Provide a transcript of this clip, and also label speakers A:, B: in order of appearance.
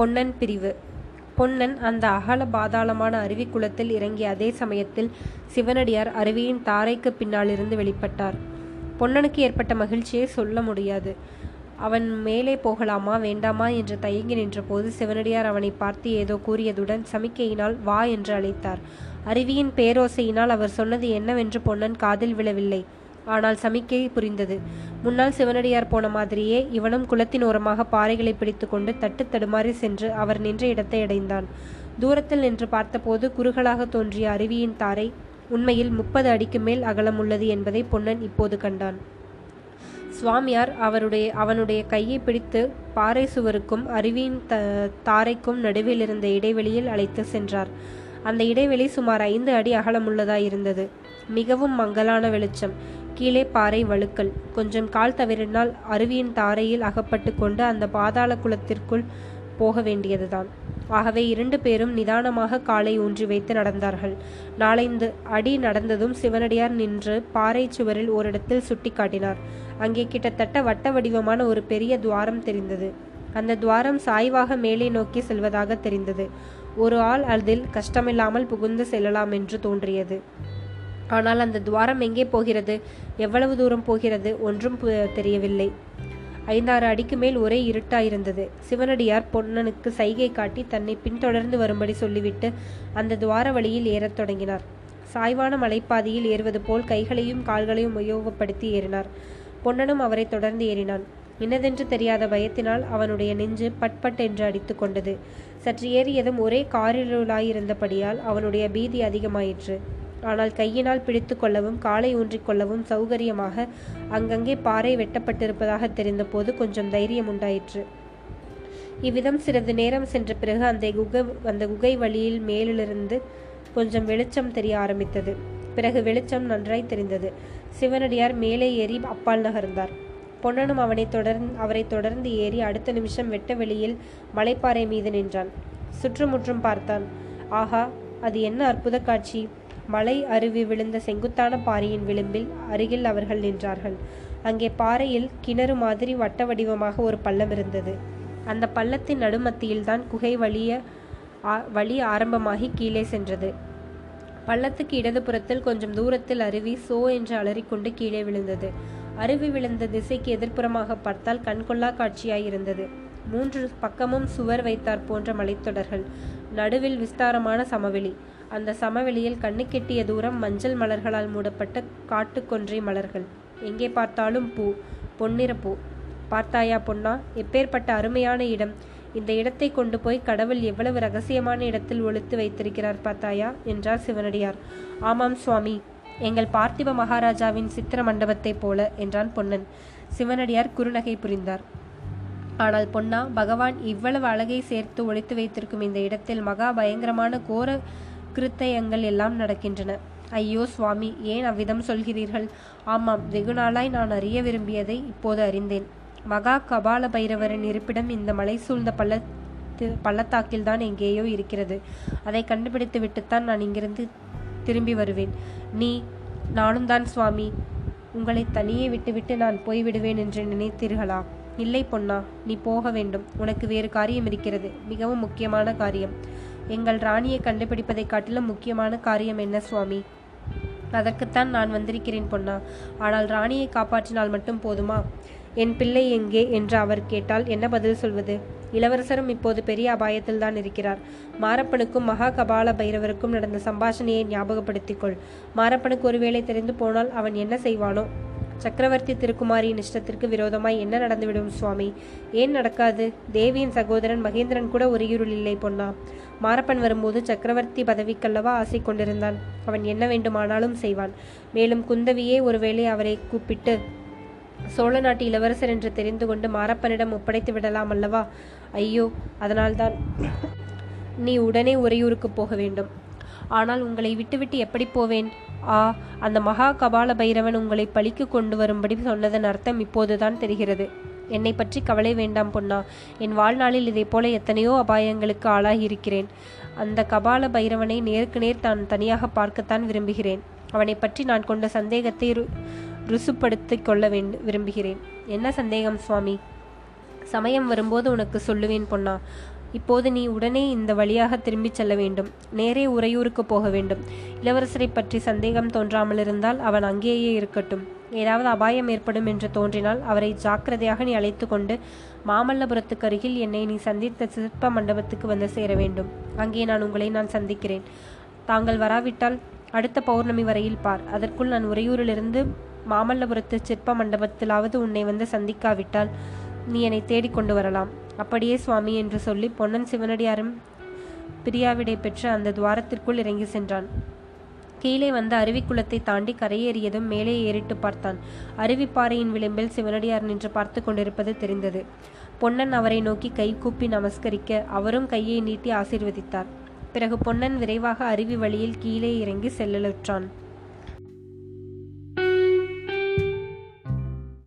A: பொன்னன் பிரிவு. பொன்னன் அந்த அகல பாதாளமான அருவிக்குளத்தில் இறங்கிய அதே சமயத்தில் சிவனடியார் அருவியின் தாரைக்கு பின்னாலிருந்து வெளிப்பட்டார். பொன்னனுக்கு ஏற்பட்ட மகிழ்ச்சியை சொல்ல முடியாது. அவன் மேலே போகலாமா வேண்டாமா என்று தயங்கி நின்றபோது சிவனடியார் அவனை பார்த்து ஏதோ கூறியதுடன் சமிக்கையினால் வா என்று அழைத்தார். அருவியின் பேரோசையினால் அவர் சொன்னது என்னவென்று பொன்னன் காதில் விழவில்லை. ஆனால் சமிக்கை புரிந்தது. முன்னால் சிவனடியார் போன மாதிரியே இவனும் குளத்தின் ஓரமாக பாறைகளை பிடித்துக்கொண்டு தட்டு தடுமாறி சென்று அவர் நின்ற இடத்தை அடைந்தான். தூரத்தில் நின்று பார்த்தபோது குறுகலாக தோன்றிய அருவியின் தாரை உண்மையில் முப்பது அடிக்கு மேல் அகலம் உள்ளது என்பதை பொன்னன் இப்போது கண்டான். சுவாமியார் அவருடைய அவனுடைய கையை பிடித்து பாறை சுவருக்கும் அருவியின் த தாரைக்கும் நடுவில் இருந்த இடைவெளியில் அழைத்து சென்றார். அந்த இடைவெளி சுமார் ஐந்து அடி அகலமுள்ளதாய் இருந்தது மிகவும் மங்கலான வெளிச்சம். கீழே பாறை வழுக்கல். கொஞ்சம் கால் தவறினால் அருவியின் தாரையில் அகப்பட்டு கொண்டு அந்த பாதாள குளத்திற்குள் போக வேண்டியதுதான். ஆகவே இரண்டு பேரும் நிதானமாக காலை ஊன்றி வைத்து நடந்தார்கள். நாலைந்து அடி நடந்ததும் சிவனடியார் நின்று பாறை சுவரில் ஓரிடத்தில் சுட்டி காட்டினார். அங்கே கிட்டத்தட்ட வட்ட வடிவமான ஒரு பெரிய துவாரம் தெரிந்தது. அந்த துவாரம் சாய்வாக மேலே நோக்கி செல்வதாக தெரிந்தது. ஒரு ஆள் அதில் கஷ்டமில்லாமல் புகுந்து செல்லலாம் என்று தோன்றியது. ஆனால் அந்த துவாரம் எங்கே போகிறது? எவ்வளவு தூரம் போகிறது? ஒன்றும் தெரியவில்லை. ஐந்தாறு அடிக்கு மேல் ஒரே இருட்டாயிருந்தது. சிவனடியார் பொன்னனுக்கு சைகை காட்டி தன்னை பின்தொடர்ந்து வரும்படி சொல்லிவிட்டு அந்த துவார வழியில் ஏறத் தொடங்கினார். சாய்வான மலைப்பாதையில் ஏறுவது போல் கைகளையும் கால்களையும் உபயோகப்படுத்தி ஏறினார். பொன்னனும் அவரை தொடர்ந்து ஏறினான். இன்னதென்று தெரியாத பயத்தினால் அவனுடைய நெஞ்சு பட்பட் என்று அடித்து கொண்டது. சற்று ஏறியதும் ஒரே காரிருளாயிருந்தபடியால் அவனுடைய பீதி அதிகமாயிற்று. ஆனால் கையினால் பிடித்து கொள்ளவும் காலை ஊன்றிக்கொள்ளவும் சௌகரியமாக அங்கங்கே பாறை வெட்டப்பட்டிருப்பதாக தெரிந்தபோது கொஞ்சம் தைரியம் உண்டாயிற்று. இவ்விதம் சிறிது நேரம் சென்ற பிறகு அந்த குகை அந்த குகை வழியில் மேலிருந்து கொஞ்சம் வெளிச்சம் தெரிய ஆரம்பித்தது. பிறகு வெளிச்சம் நன்றாய் தெரிந்தது. சிவனடியார் மேலே ஏறி அப்பால் நகர்ந்தார். பொன்னனும் அவனை தொடர்ந்து அவரை தொடர்ந்து ஏறி அடுத்த நிமிஷம் வெட்ட வெளியில் மலைப்பாறை மீது நின்றான். சுற்றுமுற்றும் பார்த்தான். ஆஹா அது என்ன அற்புத காட்சி! மலை அருவி விழுந்த செங்குத்தான பாறையின் விளிம்பில் அருகில் அவர்கள் நின்றார்கள். அங்கே பாறையில் கிணறு மாதிரி வட்ட வடிவமாக ஒரு பள்ளம் இருந்தது. அந்த பள்ளத்தின் நடுமத்தியில்தான் குகை வழிய வழி ஆரம்பமாகி கீழே சென்றது. பள்ளத்துக்கு இடதுபுறத்தில் கொஞ்சம் தூரத்தில் அருவி சோ என்று அலறிக்கொண்டு கீழே விழுந்தது. அருவி விழுந்த திசைக்கு எதிர்ப்புறமாக பார்த்தால் கண்கொள்ளா காட்சியாயிருந்தது மூன்று பக்கமும் சுவர் வைத்தார் போன்ற மலைத்தொடர்கள். நடுவில் விஸ்தாரமான சமவெளி. அந்த சமவெளியில் கண்ணுக்கெட்டிய தூரம் மஞ்சள் மலர்களால் மூடப்பட்ட காட்டுக்கொன்றை மலர்கள். எங்கே பார்த்தாலும் பூ பொன்னிற பூ. பார்த்தாயா பொன்னா எப்பேற்பட்ட அருமையான இடம். இந்த இடத்தை கொண்டு போய் கடவுள் எவ்வளவு ரகசியமான இடத்தில் ஒழித்து வைத்திருக்கிறார் பார்த்தாயா என்றார் சிவனடியார். ஆமாம் சுவாமி எங்கள் பார்த்திப மகாராஜாவின் சித்திர மண்டபத்தைப் போல என்றான் பொன்னன். சிவனடியார் குறுநகை புரிந்தார். ஆனால் பொன்னா பகவான் இவ்வளவு அழகை சேர்த்து ஒழித்து வைத்திருக்கும் இந்த இடத்தில் மகா பயங்கரமான கோர கிருத்தயங்கள் எல்லாம் நடக்கின்றன. ஐயோ சுவாமி ஏன் அவ்விதம் சொல்கிறீர்கள்? ஆமாம் வெகுநாளாய் நான் அறிய விரும்பியதை இப்போது அறிந்தேன். மகா கபால பைரவரின் இருப்பிடம் இந்த மலை சூழ்ந்த பள்ளத்து பள்ளத்தாக்கில்தான் எங்கேயோ இருக்கிறது. அதை கண்டுபிடித்து விட்டுத்தான் நான் இங்கிருந்து திரும்பி வருவேன். நீ நானும் தான் சுவாமி. உங்களை தனியே விட்டுவிட்டு நான் போய்விடுவேன் என்று நினைத்தீர்களா? இல்லை பொன்னா நீ போக வேண்டும். உனக்கு வேறு காரியம் இருக்கிறது மிகவும் முக்கியமான காரியம். எங்கள் ராணியை கண்டுபிடிப்பதை காட்டிலும் முக்கியமான காரியம் என்ன சுவாமி? அதற்குத்தான் நான் வந்திருக்கிறேன் பொன்னா. ஆனால் ராணியை காப்பாற்றினால் மட்டும் போதுமா? என் பிள்ளை எங்கே? என்று அவர் கேட்டால் என்ன பதில் சொல்வது? இளவரசரும் இப்போது பெரிய அபாயத்தில் தான் இருக்கிறார். மாரப்பனுக்கும் மகா கபால பைரவருக்கும் நடந்த சம்பாஷணையை ஞாபகப்படுத்திக் கொள். மாரப்பனுக்கு ஒருவேளை தெரிந்து போனால் அவன் என்ன செய்வானோ? சக்கரவர்த்தி திருக்குமாரியின் இஷ்டத்திற்கு விரோதமாய் என்ன நடந்துவிடும் சுவாமி? ஏன் நடக்காது? தேவியின் சகோதரன் மகேந்திரன் கூட ஒரு இருள் இல்லை பொன்னா? மாரப்பன் வரும்போது சக்கரவர்த்தி பதவிக்கல்லவா ஆசை கொண்டிருந்தான். அவன் என்ன வேண்டுமானாலும் செய்வான். மேலும் குந்தவியே ஒருவேளை அவரை கூப்பிட்டு சோழ நாட்டு இளவரசர் என்று தெரிந்து கொண்டு மாரப்பனிடம் ஒப்படைத்து விடலாம் அல்லவா? ஐயோ அதனால்தான் நீ உடனே உறையூருக்கு போக வேண்டும். ஆனால் உங்களை விட்டுவிட்டு எப்படி போவேன்? ஆ அந்த மகா கபால பைரவன் உங்களை பழிக்கு கொண்டு வரும்படி சொன்னதன் அர்த்தம் இப்போதுதான் தெரிகிறது. என்னை பற்றி கவலை வேண்டாம் பொன்னா. என் வாழ்நாளில் இதை போல எத்தனையோ அபாயங்களுக்கு ஆளாகியிருக்கிறேன். அந்த கபால பைரவனை நேருக்கு நேர் தான் தனியாக பார்க்கத்தான் விரும்புகிறேன். அவனை பற்றி நான் கொண்ட சந்தேகத்தை ரு ருசுப்படுத்திக் கொள்ள வேண்டு விரும்புகிறேன். என்ன சந்தேகம் சுவாமி? சமயம் வரும்போது உனக்கு சொல்லுவேன் பொன்னா. இப்போது நீ உடனே இந்த வழியாக திரும்பிச் செல்ல வேண்டும். நேரே உறையூருக்கு போக வேண்டும். இளவரசரை பற்றி சந்தேகம் தோன்றாமல் இருந்தால் அவன் அங்கேயே இருக்கட்டும். ஏதாவது அபாயம் ஏற்படும் என்று தோன்றினால் அவரை ஜாக்கிரதையாக நீ அழைத்து கொண்டு மாமல்லபுரத்துக்கு அருகில் என்னை நீ சந்தித்த சிற்ப மண்டபத்துக்கு வந்து சேர வேண்டும். அங்கே நான் உங்களை நான் சந்திக்கிறேன். தாங்கள் வராவிட்டால் அடுத்த பௌர்ணமி வரையில் பார். அதற்குள் நான் உறையூரிலிருந்து மாமல்லபுரத்து சிற்ப மண்டபத்திலாவது உன்னை வந்து சந்திக்காவிட்டால் நீ என்னை தேடிக்கொண்டு வரலாம். அப்படியே சுவாமி என்று சொல்லி பொன்னன் சிவனடியாரும் பிரியாவிடை பெற்று அந்த துவாரத்திற்குள் இறங்கி சென்றான். கீழே வந்த அருவிக்குளத்தை தாண்டி கரையேறியதும் மேலே ஏறிட்டு பார்த்தான். அருவிப்பாறையின் விளிம்பில் சிவனடியார் நின்று பார்த்து கொண்டிருப்பது தெரிந்தது. பொன்னன் அவரை நோக்கி கை கூப்பி நமஸ்கரிக்க அவரும் கையை நீட்டி ஆசீர்வதித்தார். பிறகு பொன்னன் விரைவாக அருவி வழியில் கீழே இறங்கி செல்லலுற்றான்.